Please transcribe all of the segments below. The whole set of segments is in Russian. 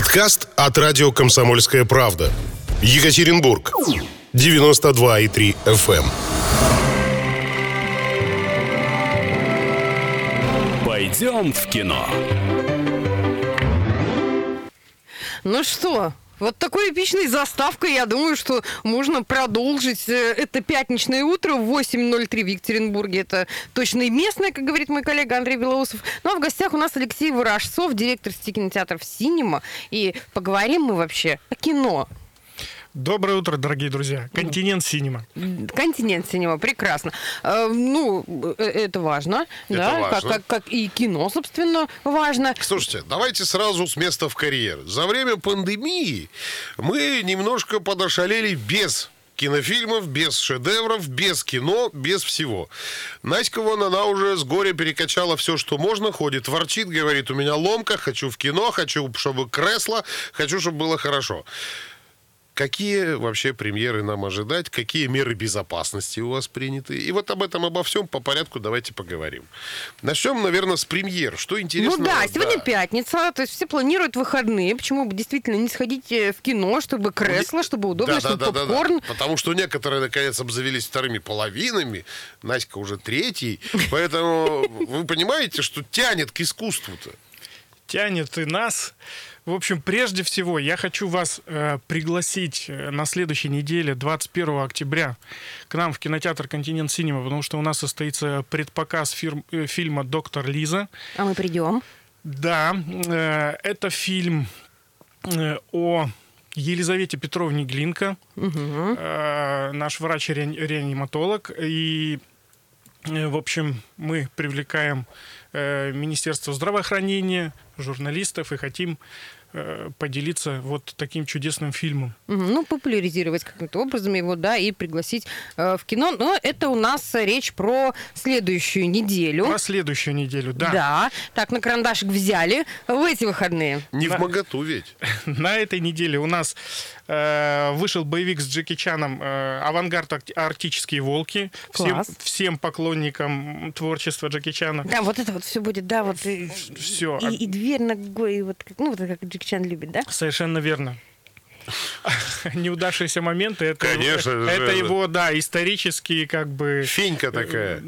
Подкаст от радио «Комсомольская правда». Екатеринбург. 92,3 FM. Пойдем в кино. Ну что, вот такой эпичной заставкой, я думаю, что можно продолжить э, это пятничное утро в 8.03 в Екатеринбурге. Это точно и местное, как говорит мой коллега Андрей Белоусов. Ну а в гостях у нас Алексей Ворожцов, директор сети кинотеатров «Синема». И поговорим мы вообще о кино. Доброе утро, дорогие друзья. Континент Синема. Континент синема, прекрасно. Э, ну, э, это важно, Это да, важно. Как, как, как и кино, собственно, важно. Слушайте, давайте сразу с места в карьер. За время пандемии мы немножко подошалели без кинофильмов, без шедевров, без кино, без всего. Наська вон, она уже с горя перекачала все, что можно, ходит, ворчит, говорит, у меня ломка, хочу в кино, хочу, чтобы кресло, хочу, чтобы было хорошо. Какие вообще премьеры нам ожидать? Какие меры безопасности у вас приняты? И вот об этом, обо всем по порядку давайте поговорим. Начнем, наверное, с премьер. Что интересно? Ну да, сегодня пятница, то есть все планируют выходные. Почему бы действительно не сходить э, в кино, чтобы кресло, чтобы удобно, чтобы попкорн. Потому что некоторые, наконец, обзавелись вторыми половинами. Наська уже третий. Поэтому вы понимаете, что тянет к искусству-то. Тянет и нас. В общем, прежде всего, я хочу вас э, пригласить э, на следующей неделе, 21 октября, к нам в кинотеатр «Континент Синема», потому что у нас состоится предпоказ фирм- э, фильма «Доктор Лиза». А мы придем. Да, э, это фильм э, о Елизавете Петровне Глинка, э, наш врач-реаниматолог. И, э, в общем, мы привлекаем э, Министерство здравоохранения, журналистов и хотим э, поделиться вот таким чудесным фильмом. Ну, популяризировать каким-то образом его, да, и пригласить э, в кино. Но это у нас речь про следующую неделю. Про следующую неделю, да. Да. Так, на карандашик взяли в эти выходные. Не Да. в моготу ведь. На этой неделе у нас э, вышел боевик с Джеки Чаном э, «Авангард арк- арктические волки». Всем, Класс. всем поклонникам творчества Джеки Чана. Да, вот это вот все будет, да, вот и, Все. и, и дверь ногой, и вот, как- ну, вот как Джеки Чан любит, да? Совершенно верно. Неудавшиеся моменты это, Конечно же. это его, да, исторические как бы Фенька такая.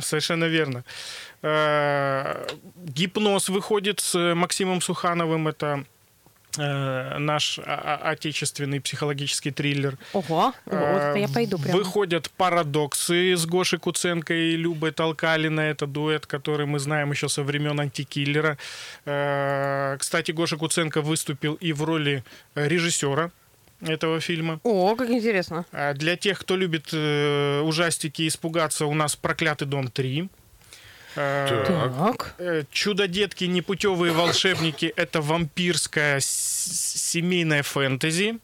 Совершенно верно. Э, Гипноз выходит с Максимом Сухановым. Это э, наш а- а- отечественный психологический триллер. Ого, вот это я пойду прямо. Выходят парадоксы с Гошей Куценко и Любой Толкалина. Это дуэт, который мы знаем еще со времен антикиллера. Э, Кстати, Гоша Куценко выступил и в роли режиссера этого фильма. О, как интересно. А Для тех, кто любит э, ужастики и испугаться, у нас «Проклятый дом 3». Э, Так. э, Чудо-детки, непутевые волшебники — это вампирская семейная фэнтези.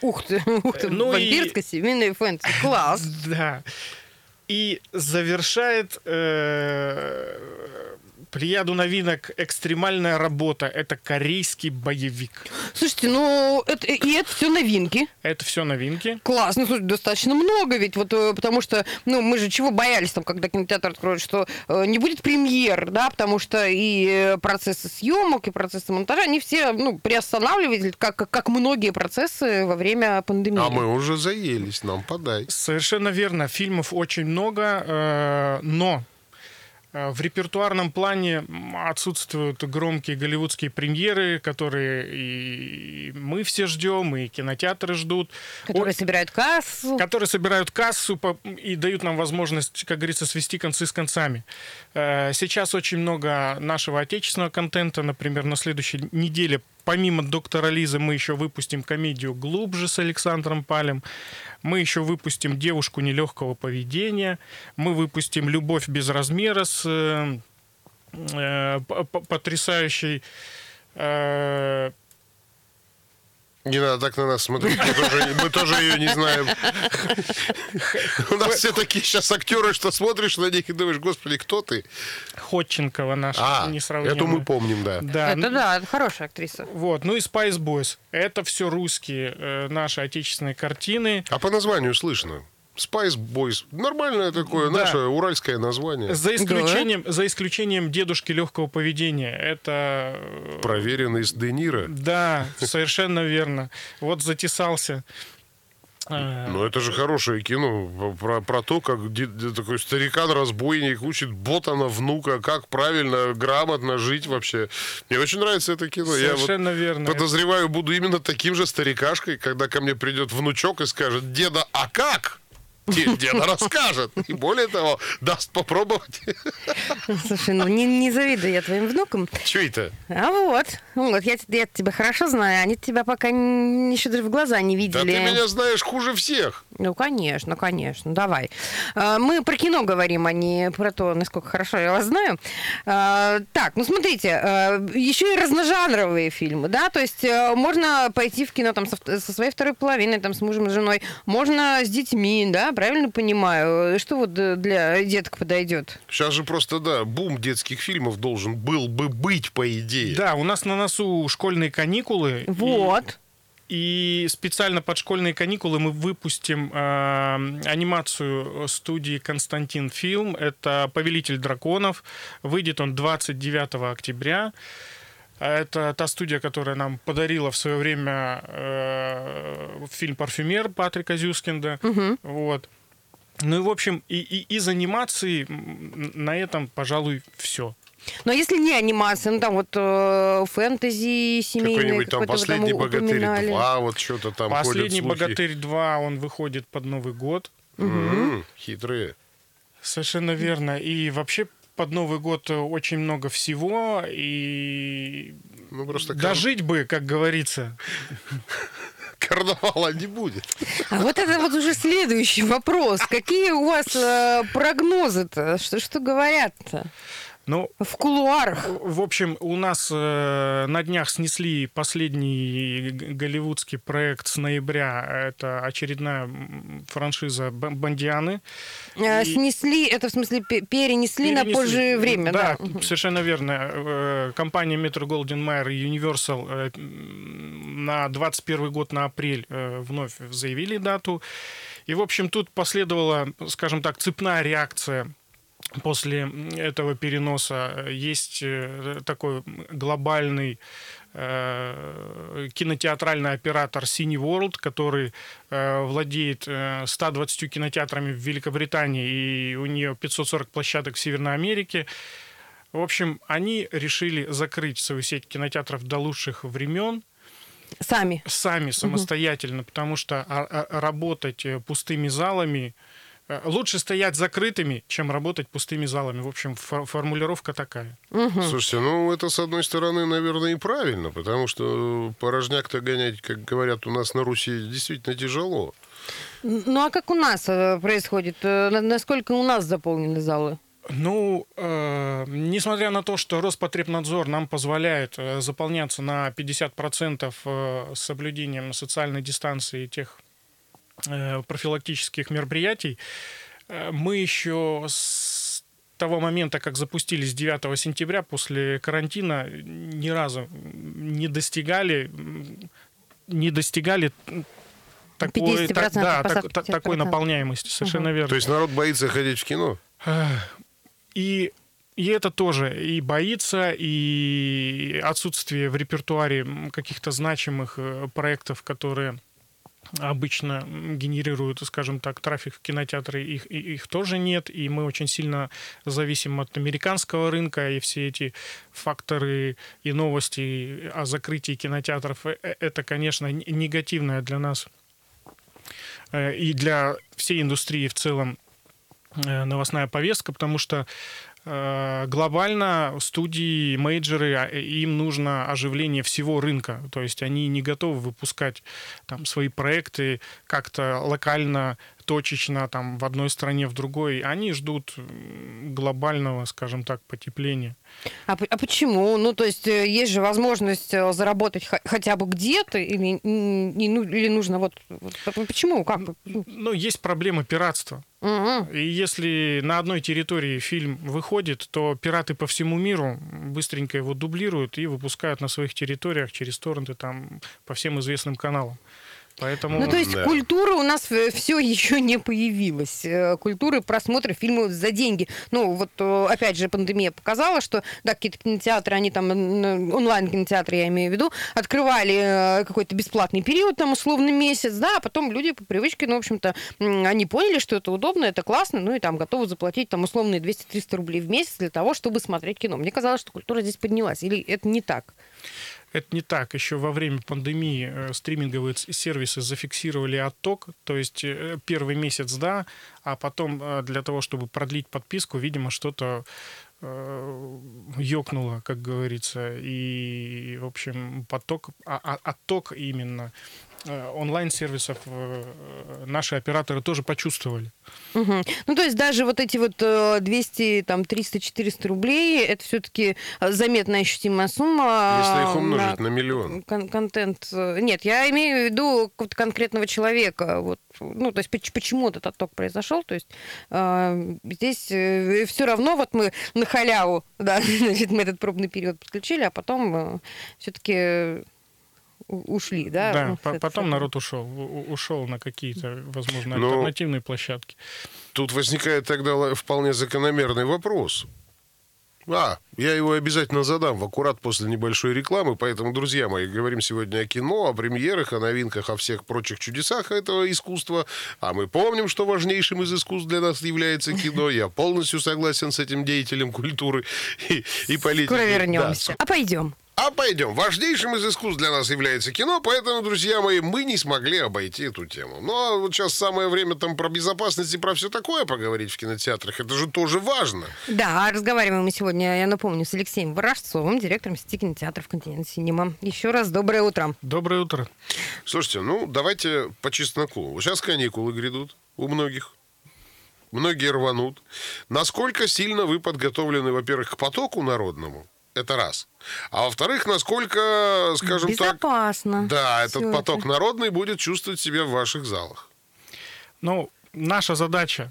Ух ты, ух ты, ну и- вампирская семейная фэнтези. Класс. Да. И завершает э, плеяду новинок «Экстремальная работа». Это корейский боевик. Слушайте, ну, это, и это все новинки. Это все новинки. Классно, слушай, достаточно много ведь, вот, э, потому что, ну, мы же чего боялись там, когда кинотеатр откроют, что э, не будет премьер, да, потому что и э, процессы съемок, и процессы монтажа, они все, ну, приостанавливались, как, как многие процессы во время пандемии. А мы уже заелись, нам подай. Совершенно верно. Фильмов очень много, э, но в репертуарном плане отсутствуют громкие голливудские премьеры, которые и мы все ждем, и кинотеатры ждут. Которые Ой, собирают кассу. которые собирают кассу и дают нам возможность, как говорится, свести концы с концами. Э, Сейчас очень много нашего отечественного контента. Например, на следующей неделе, помимо «Доктора Лизы», мы еще выпустим комедию «Глубже» с Александром Палем. Мы еще выпустим «Девушку нелегкого поведения». Мы выпустим «Любовь без размера» с э, э, потрясающей э, Не надо так на нас смотреть, мы тоже, мы тоже ее не знаем. У нас все такие сейчас актеры, что смотришь на них и думаешь, господи, кто ты? Ходченкова наша А, несравнимая. эту мы помним, да. Да, Это да, это хорошая актриса. Вот, ну и Spice Boys. Это все русские, э, наши отечественные картины. А по названию слышно. Spice Boys. Нормальное такое, Да. наше уральское название. За исключением, за исключением дедушки легкого поведения. Это... э, Проверенный с Де Ниро. Да, совершенно верно. Вот затесался. Э, Ну, это же хорошее кино про, про то, как такой старикан-разбойник учит ботана внука, как правильно, грамотно жить вообще. Мне очень нравится это кино. Я вот Совершенно верно. подозреваю, буду именно таким же старикашкой, когда ко мне придет внучок и скажет, деда, а как? Де- Деда расскажет. И более того, даст попробовать. Слушай, ну не, не завидую я твоим внукам. Че это? А вот, вот, я, я тебя хорошо знаю, они тебя пока еще даже в глаза не Да видели. ты меня знаешь хуже всех. Ну, конечно, конечно, давай. А, Мы про кино говорим, а не про то, насколько хорошо я вас знаю. А, Так, ну смотрите, а, еще и разножанровые фильмы, да, то есть э, можно пойти в кино там со своей второй половиной, там с мужем и женой, можно с детьми, да, правильно понимаю? Что вот э, для деток подойдет? Сейчас же просто, да, бум детских фильмов должен был бы быть, по идее. Да, у нас на носу школьные каникулы. и- Вот. И специально под школьные каникулы мы выпустим э, анимацию студии Константин Фильм. Это «Повелитель драконов». Выйдет он 29 октября. Это та студия, которая нам подарила в свое время э, фильм «Парфюмер» Патрика Зюскинда. Вот. Ну и, в общем, и, и из анимации на этом, пожалуй, все. Но если не анимация, ну там вот э, фэнтези семейные, Какой-нибудь там там «Последний богатырь упоминали. 2», вот что-то там «Последний богатырь 2», он выходит под Новый год. М, Хитрые. Совершенно верно. И вообще под Новый год э, очень много всего. И Ну, просто кар- дожить бы, как говорится. карнавала не будет. А вот это вот уже следующий вопрос. Какие у вас э, прогнозы-то? Что, что говорят-то Ну, в кулуарах? в общем, у нас э, на днях снесли последний голливудский проект с ноября. Это очередная франшиза Бандианы. Э, И- Снесли, это в смысле пе- перенесли, на Перенесли. позже время, да? совершенно верно. Э, Компания Metro Goldwyn Mayer и Universal э, на 21 год, на апрель вновь заявили дату. И, в общем, тут последовала, скажем так, цепная реакция после этого переноса. Есть э, такой глобальный э, кинотеатральный оператор Cine World, который э, владеет э, 120 кинотеатрами в Великобритании, и у нее 540 площадок в Северной Америке. В общем, они решили закрыть свою сеть кинотеатров до лучших времен Сами. сами, самостоятельно, потому что а, а, работать э, пустыми залами э, лучше стоять закрытыми, чем работать пустыми залами. В общем, фор- формулировка такая. Слушайте, ну это с одной стороны, наверное, и правильно, потому что порожняк-то гонять, как говорят у нас на Руси, действительно тяжело. Ну а как у нас э, происходит? Э, на- Насколько у нас заполнены залы? Ну, э, несмотря на то, что Роспотребнадзор нам позволяет э, заполняться на 50% э, с соблюдением социальной дистанции и тех э, профилактических мероприятий, э, мы еще с того момента, как запустились 9 сентября после карантина, ни разу не достигали, не достигали такой, 50% так- да, так- такой 50%. наполняемости, совершенно верно. То есть народ боится ходить в кино? И, и это тоже и боится, и отсутствие в репертуаре каких-то значимых э, проектов, которые обычно генерируют, скажем так, трафик в кинотеатры, их, их тоже нет, и мы очень сильно зависим от американского рынка, и все эти факторы и новости о закрытии кинотеатров, э, э, это, конечно, негативная для нас э, и для всей индустрии в целом новостная повестка, потому что глобально студии, мейджеры, а, им нужно оживление всего рынка. То есть они не готовы выпускать там, свои проекты как-то локально, точечно, там, в одной стране, в другой. Они ждут глобального, скажем так, потепления. А, а почему? Ну, то есть э, есть же возможность э, заработать хотя бы где-то, или, ну, или нужно вот, почему? Как? Ну, есть проблема пиратства. И если на одной территории фильм выходит, то пираты по всему миру быстренько его дублируют и выпускают на своих территориях через торренты там по всем известным каналам. Поэтому... Ну, то есть Да. культура у нас все еще не появилась. Э, Культуры просмотра фильмов за деньги. Ну, вот э, опять же пандемия показала, что, да, какие-то кинотеатры, они там, онлайн-кинотеатры, я имею в виду, открывали э, какой-то бесплатный период, там, условно, месяц, да, а потом люди по привычке, ну, в общем-то, они поняли, что это удобно, это классно, ну, и там готовы заплатить, там, условные 200-300 рублей в месяц для того, чтобы смотреть кино. Мне казалось, что культура здесь поднялась. Или это не так? Это не так. Еще во время пандемии э, стриминговые сервисы зафиксировали отток, то есть э, первый месяц, да, а потом э, для того, чтобы продлить подписку, видимо, что-то ёкнуло, как говорится, и, в общем, поток, а- а- отток именно онлайн-сервисов э, наши операторы тоже почувствовали. Мгм. Ну, то есть даже вот эти вот э, 200, там, 300, 400 рублей, это все-таки заметная ощутимая сумма. Если их умножить на миллион. кон- контент. э, Нет, я имею в виду какого-то конкретного человека. Вот, ну, то есть поч- почему этот отток произошел. То есть э, здесь все равно вот мы на халяву, да, значит, мы этот пробный период подключили, а потом все-таки ушли, да? Да, ну, по- потом этого. народ ушел, ушел на какие-то, возможно, Ну, альтернативные площадки. Тут возникает тогда вполне закономерный вопрос. А, я его обязательно задам в аккурат после небольшой рекламы. Поэтому, друзья мои, говорим сегодня о кино, о премьерах, о новинках, о всех прочих чудесах этого искусства. А мы помним, что важнейшим из искусств для нас является кино. Я полностью согласен с этим деятелем культуры и, и политики. Скоро Да, вернемся. А пойдем. А пойдем. Важнейшим из искусств для нас является кино, поэтому, друзья мои, мы не смогли обойти эту тему. Ну, а вот сейчас самое время там про безопасность и про все такое поговорить в кинотеатрах. Это же тоже важно. Да, а разговариваем мы сегодня, я напомню, с Алексеем Ворожцовым, директором сети кинотеатров «Континент Синема». Еще раз доброе утро. Доброе утро. Слушайте, ну, давайте по чесноку. Сейчас каникулы грядут у многих. Многие рванут. Насколько сильно вы подготовлены, во-первых, к потоку народному? Это раз. А во-вторых, насколько, скажем так, Безопасно. да, этот поток это. народный будет чувствовать себя в ваших залах. Ну, наша задача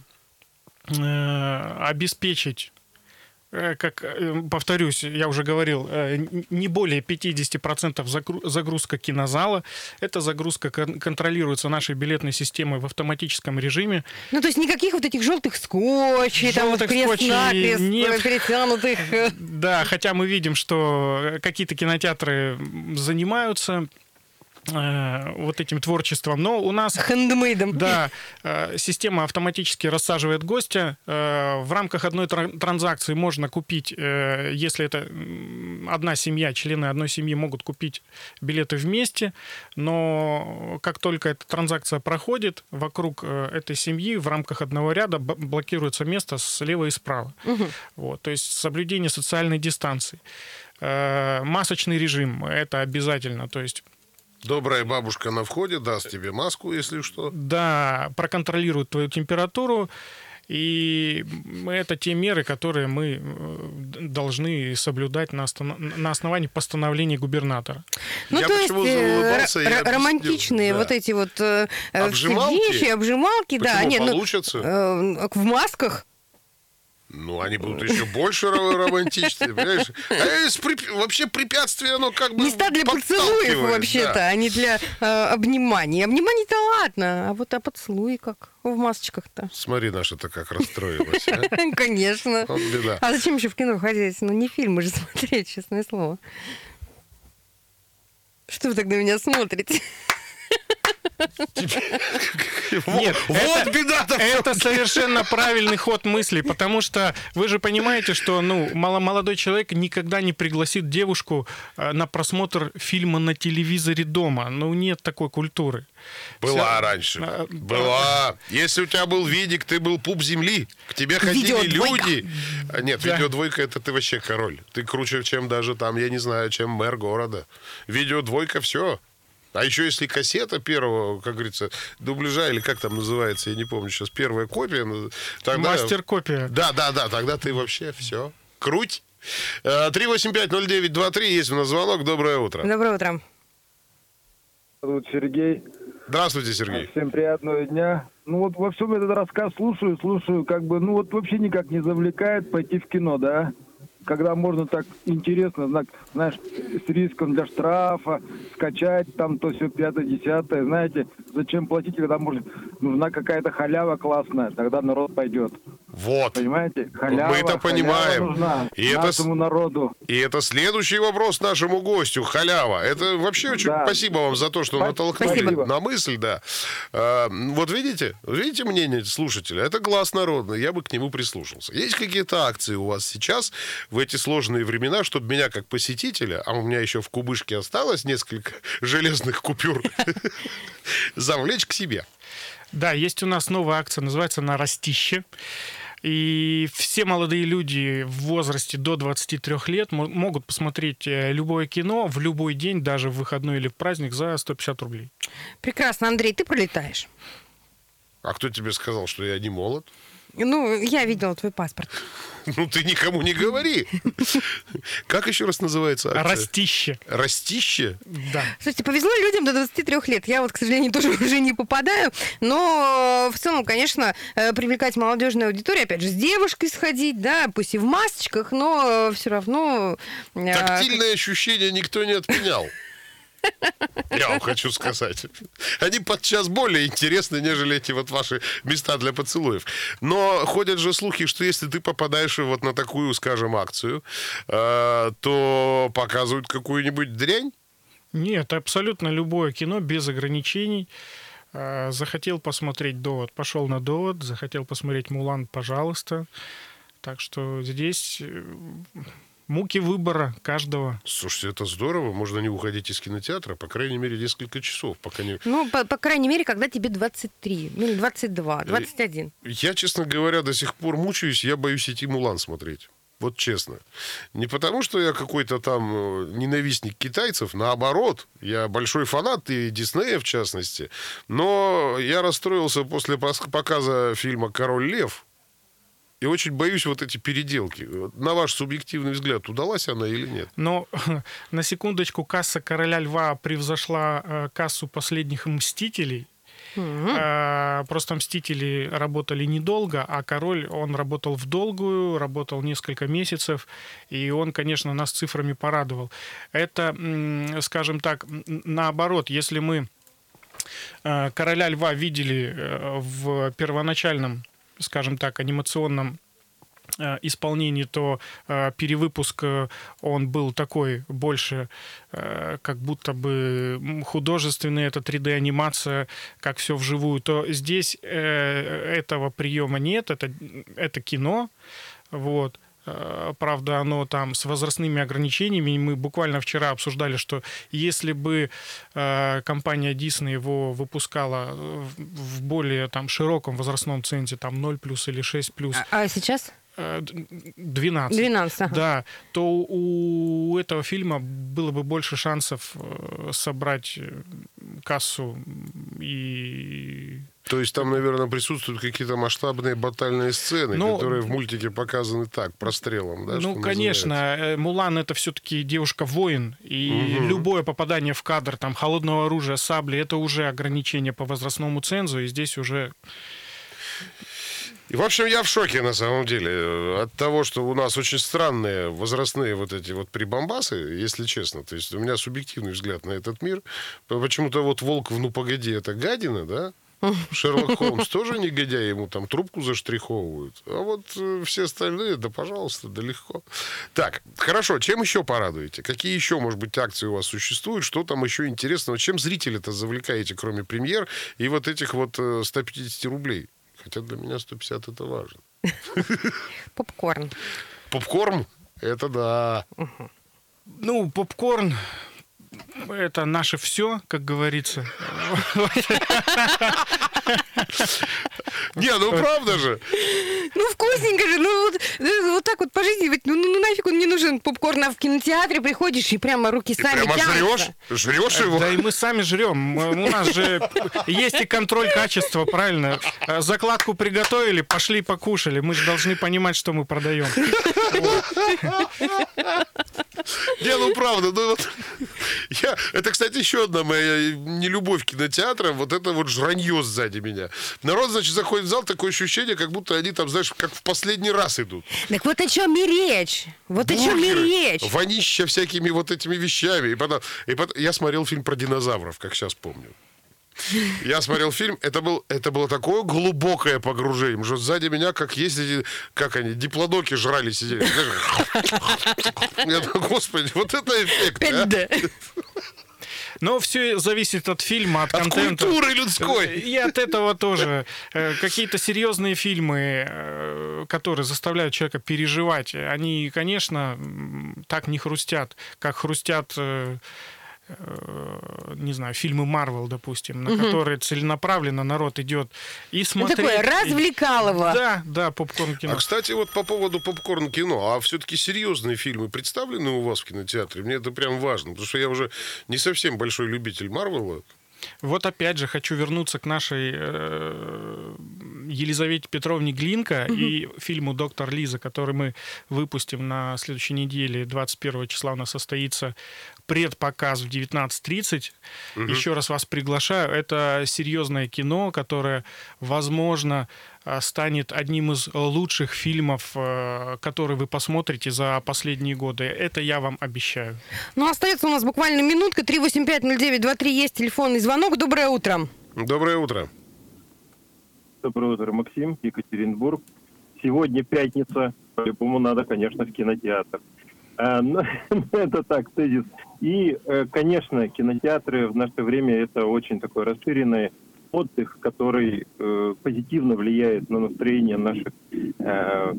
э, обеспечить, как, э, повторюсь, я уже говорил, э, не более 50% загру- загрузка кинозала. Эта загрузка кон- контролируется нашей билетной системой в автоматическом режиме. Ну, то есть никаких вот этих желтых скотчей, там вот Желтых крест-накрест, нет. э, перетянутых. э. Да, хотя мы видим, что какие-то кинотеатры занимаются э, вот этим творчеством, но у нас Хендмейдом. Да, э, система автоматически рассаживает гостя. Э, В рамках одной тран- транзакции можно купить, э, если это одна семья, члены одной семьи могут купить билеты вместе, но как только эта транзакция проходит, вокруг э, этой семьи в рамках одного ряда блокируется место слева и справа. Вот, то есть соблюдение социальной дистанции. Э, Масочный режим – это обязательно, то есть Добрая бабушка на входе даст тебе маску, если что. да, проконтролируют твою температуру. И это те меры, которые мы э, должны соблюдать на, останов- на основании постановлений губернатора. Ну, Я то есть почему э, заулыбался, р- я р- объясню, романтичные да. вот эти вот э, э, Обжималки? вещи, обжималки, да. Почему? Нет, ну, Получатся? э, в масках. Ну, они будут еще больше ро- романтичные, понимаешь? А Вообще препятствие, оно как бы Места для поцелуев вообще-то, да. а не для э, обниманий. Обниманий-то ладно, а вот а поцелуи как в масочках-то. Смотри, наша-то как расстроилась, а? Конечно. А зачем еще в кино ходить? Ну, не фильмы же смотреть, честное слово. Что вы так на меня смотрите? Нет, вот это- беда-то. Это совершенно правильный ход мысли, потому что вы же понимаете, что ну, молодой человек никогда не пригласит девушку э, на просмотр фильма на телевизоре дома. Ну, нет такой культуры. Была Всё. раньше. А, Была. Если у тебя был видик, ты был пуп земли. К тебе ходили Видеодвойка. люди. А, Нет, Да. видеодвойка это ты вообще король. Ты круче, чем даже там, я не знаю, чем мэр города. Видеодвойка все. А еще если кассета первого, как говорится, дубляжа, или как там называется, я не помню сейчас, первая копия. ну, Тогда... Мастер-копия. Да, да, да, тогда ты вообще все. Круть. Э, 3850923, есть у нас звонок. Доброе утро. Доброе утро. зовут Сергей. Здравствуйте, Сергей. Всем приятного дня. Ну вот во всем этот рассказ слушаю, слушаю, как бы, ну вот вообще никак не завлекает пойти в кино, да? Когда можно так интересно, знаешь, с риском для штрафа, скачать там то все пятое, десятое, знаете, зачем платить, когда может, нужна какая-то халява классная, тогда народ пойдет. Вот. Понимаете? Халява, Мы это понимаем. нужна И это нашему народу. И это следующий вопрос нашему гостю. Халява. Это вообще очень Да. спасибо вам за то, что Спа- натолкнули спасибо. на мысль, да. А, вот видите, видите мнение слушателя? Это глаз народный, я бы к нему прислушался. Есть какие-то акции у вас сейчас в эти сложные времена, чтобы меня как посетителя, а у меня еще в кубышке осталось несколько железных купюр, завлечь к себе. Да, есть у нас новая акция, называется она «Растище». И все молодые люди в возрасте до 23 лет мо- могут посмотреть э, любое кино в любой день, даже в выходной или в праздник, за 150 рублей. Прекрасно, Андрей, ты пролетаешь. А кто тебе сказал, что я не молод? Ну, я видела твой паспорт. Ну, ты никому не говори. Как еще раз называется акция? «Растище». Растище? Да. Слушайте, повезло людям до 23 лет. Я вот, к сожалению, тоже уже не попадаю. Но э, в целом, конечно, э, привлекать молодежную аудиторию, опять же, с девушкой сходить, да, пусть и в масочках, но все равно... э, Тактильные ощущения никто не отменял. Я вам хочу сказать. Они подчас более интересны, нежели эти вот ваши места для поцелуев. Но ходят же слухи, что если ты попадаешь вот на такую, скажем, акцию, э, то показывают какую-нибудь дрянь. Нет, абсолютно любое кино без ограничений. Э, Захотел посмотреть «Довод», пошел на «Довод», захотел посмотреть «Мулан», пожалуйста. Так что здесь э, муки выбора каждого. Слушайте, это здорово. Можно не уходить из кинотеатра, по крайней мере, несколько часов, пока не... Ну, по, по крайней мере, когда тебе 23, ну, или 22, 21. Я, честно говоря, до сих пор мучаюсь, я боюсь идти «Мулан» смотреть. Вот честно. Не потому, что я какой-то там э, ненавистник китайцев, наоборот, я большой фанат и Диснея в частности, но я расстроился после пос- показа фильма «Король лев», и очень боюсь вот эти переделки. На ваш субъективный взгляд, удалась она или нет? Но на секундочку касса «Короля льва» превзошла э, кассу последних «Мстителей». Э, Просто «Мстители» работали недолго, а «Король», он работал в долгую, работал несколько месяцев, и он, конечно, нас цифрами порадовал. Это, скажем так, наоборот, если мы э, «Короля льва» видели в первоначальном, скажем так, анимационном э, исполнении, то э, перевыпуск э, он был такой больше э, как будто бы художественный, это 3D-анимация, как все вживую, то здесь э, этого приема нет, это, это кино, вот. Э, Правда, оно там с возрастными ограничениями. Мы буквально вчера обсуждали, что если бы э, компания Disney его выпускала э, в более там широком возрастном цензе, там 0 плюс или 6 плюс, А, а сейчас э, д- 12. 12, ага. Да, то у этого фильма было бы больше шансов собрать кассу и То есть там, наверное, присутствуют какие-то масштабные батальные сцены, Ну, которые в мультике показаны так, прострелом, да? ну, конечно, называется. э, Мулан это все-таки девушка-воин, и любое попадание в кадр там холодного оружия, сабли, это уже ограничение по возрастному цензу, и здесь уже И, в общем, я в шоке, на самом деле, от того, что у нас очень странные возрастные вот эти вот прибамбасы, если честно. То есть у меня субъективный взгляд на этот мир. Почему-то вот «Волк в ну погоди» — это гадина, да? Шерлок Холмс тоже негодяй, ему там трубку заштриховывают. А вот э, все остальные, да пожалуйста, да легко. Так, хорошо, чем еще порадуете? Какие еще, может быть, акции у вас существуют? Что там еще интересного? Чем зрителя-то завлекаете, кроме премьер и вот этих вот э, 150 рублей? Хотя для меня 150 это важно. попкорн. Попкорн? Это да. Ну, попкорн это наше все, как говорится. Не, ну правда же. Ну, вкусненько же, ну вот, э, вот так вот по жизни, ведь, ну, ну, нафиг он не нужен попкорн, а в кинотеатре приходишь и прямо руки сами прямо тянутся. жрешь? Жрешь его? Да и мы сами жрем. У нас же есть и контроль качества, правильно? Э, Закладку приготовили, пошли покушали. Мы же должны понимать, что мы продаем. Не, ну правда, ну вот я, это, кстати, еще одна моя нелюбовь к кинотеатрам, вот это вот жранье сзади меня. Народ, значит, заходит в зал, такое ощущение, как будто они там, знаешь, как в последний раз идут. Так вот о чем и речь. Вот о чем и Бургеры, речь. Вонища всякими вот этими вещами. И потом, и потом- я смотрел фильм про динозавров, как сейчас помню. Я смотрел фильм, это, был, это было такое глубокое погружение, что сзади меня, как есть эти, как они, диплодоки жрали, сидели. Я думаю, господи, вот это эффект, а? 5D. Но все зависит от фильма, от, От контента. культуры людской. И от этого тоже. Э, Какие-то серьезные фильмы, э, которые заставляют человека переживать, они, конечно, так не хрустят, как хрустят э, не знаю, фильмы Марвел, допустим, на которые целенаправленно народ идет и Ну, смотреть. такое и- развлекалово. Да, да, попкорн кино. А, кстати, вот по поводу попкорн-кино, а все-таки серьезные фильмы представлены у вас в кинотеатре? Мне это прям важно, потому что я уже не совсем большой любитель Марвела. Вот опять же хочу вернуться к нашей э, Елизавете Петровне Глинка и фильму «Доктор Лиза», который мы выпустим на следующей неделе. 21 числа у нас состоится предпоказ в 19.30. Еще раз вас приглашаю. Это серьезное кино, которое, возможно, э, станет одним из лучших фильмов, э, которые вы посмотрите за последние годы. Это я вам обещаю. Ну, остается у нас буквально минутка. 3850923 есть телефонный звонок. Доброе утро. Доброе утро. Доброе утро, Максим, Екатеринбург. Сегодня пятница, по-любому надо, конечно, в кинотеатр. А, ну, это так, тезис. И, э, конечно, кинотеатры в наше время это очень такой расширенный отдых, который э, позитивно влияет на настроение наших э,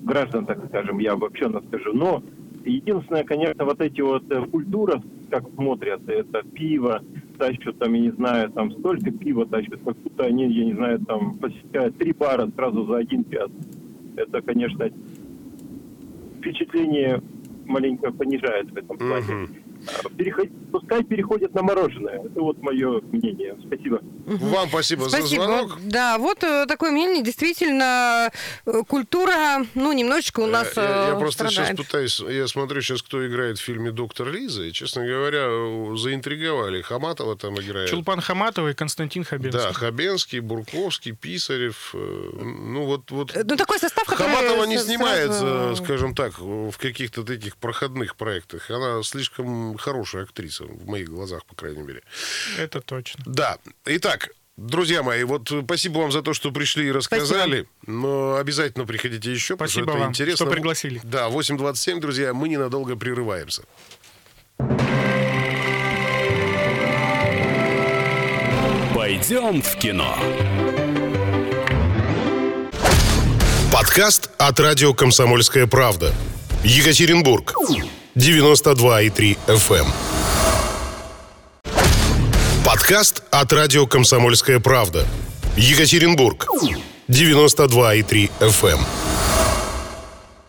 граждан, так скажем, я обобщенно скажу. Но единственное, конечно, вот эти вот культура, как смотрят, это пиво, тащат там, я не знаю, там столько пива тащат, как будто они, я не знаю, там посещают три бара сразу за один час. Это, конечно, впечатление маленько понижает в этом плане. Мгм. Переход- Пускай переходят на мороженое. Это вот мое мнение. Спасибо. Вам спасибо, за Спасибо. звонок. Да, вот э, такое мнение. Действительно, э, культура, ну, немножечко у нас я, я э, просто страдает. сейчас пытаюсь, я смотрю сейчас, кто играет в фильме «Доктор Лиза», и, честно говоря, заинтриговали. Хаматова там играет. Чулпан Хаматова и Константин Хабенский. Да, Хабенский, Бурковский, Писарев. э, Ну, вот, вот Э, Ну, такой состав, который... Хаматова не с- снимается, сразу- скажем так, в каких-то таких проходных проектах. Она слишком хорошая актриса, в моих глазах, по крайней мере. Это точно. Да. Итак, друзья мои, вот спасибо вам за то, что пришли и рассказали. Но обязательно приходите еще, потому что Спасибо это вам, интересно. что пригласили. Да, 8.27, друзья, мы ненадолго прерываемся. Пойдем в кино. Подкаст от радио «Комсомольская правда». Екатеринбург. 92,3 FM. Подкаст от радио «Комсомольская правда». Екатеринбург. 92,3 FM.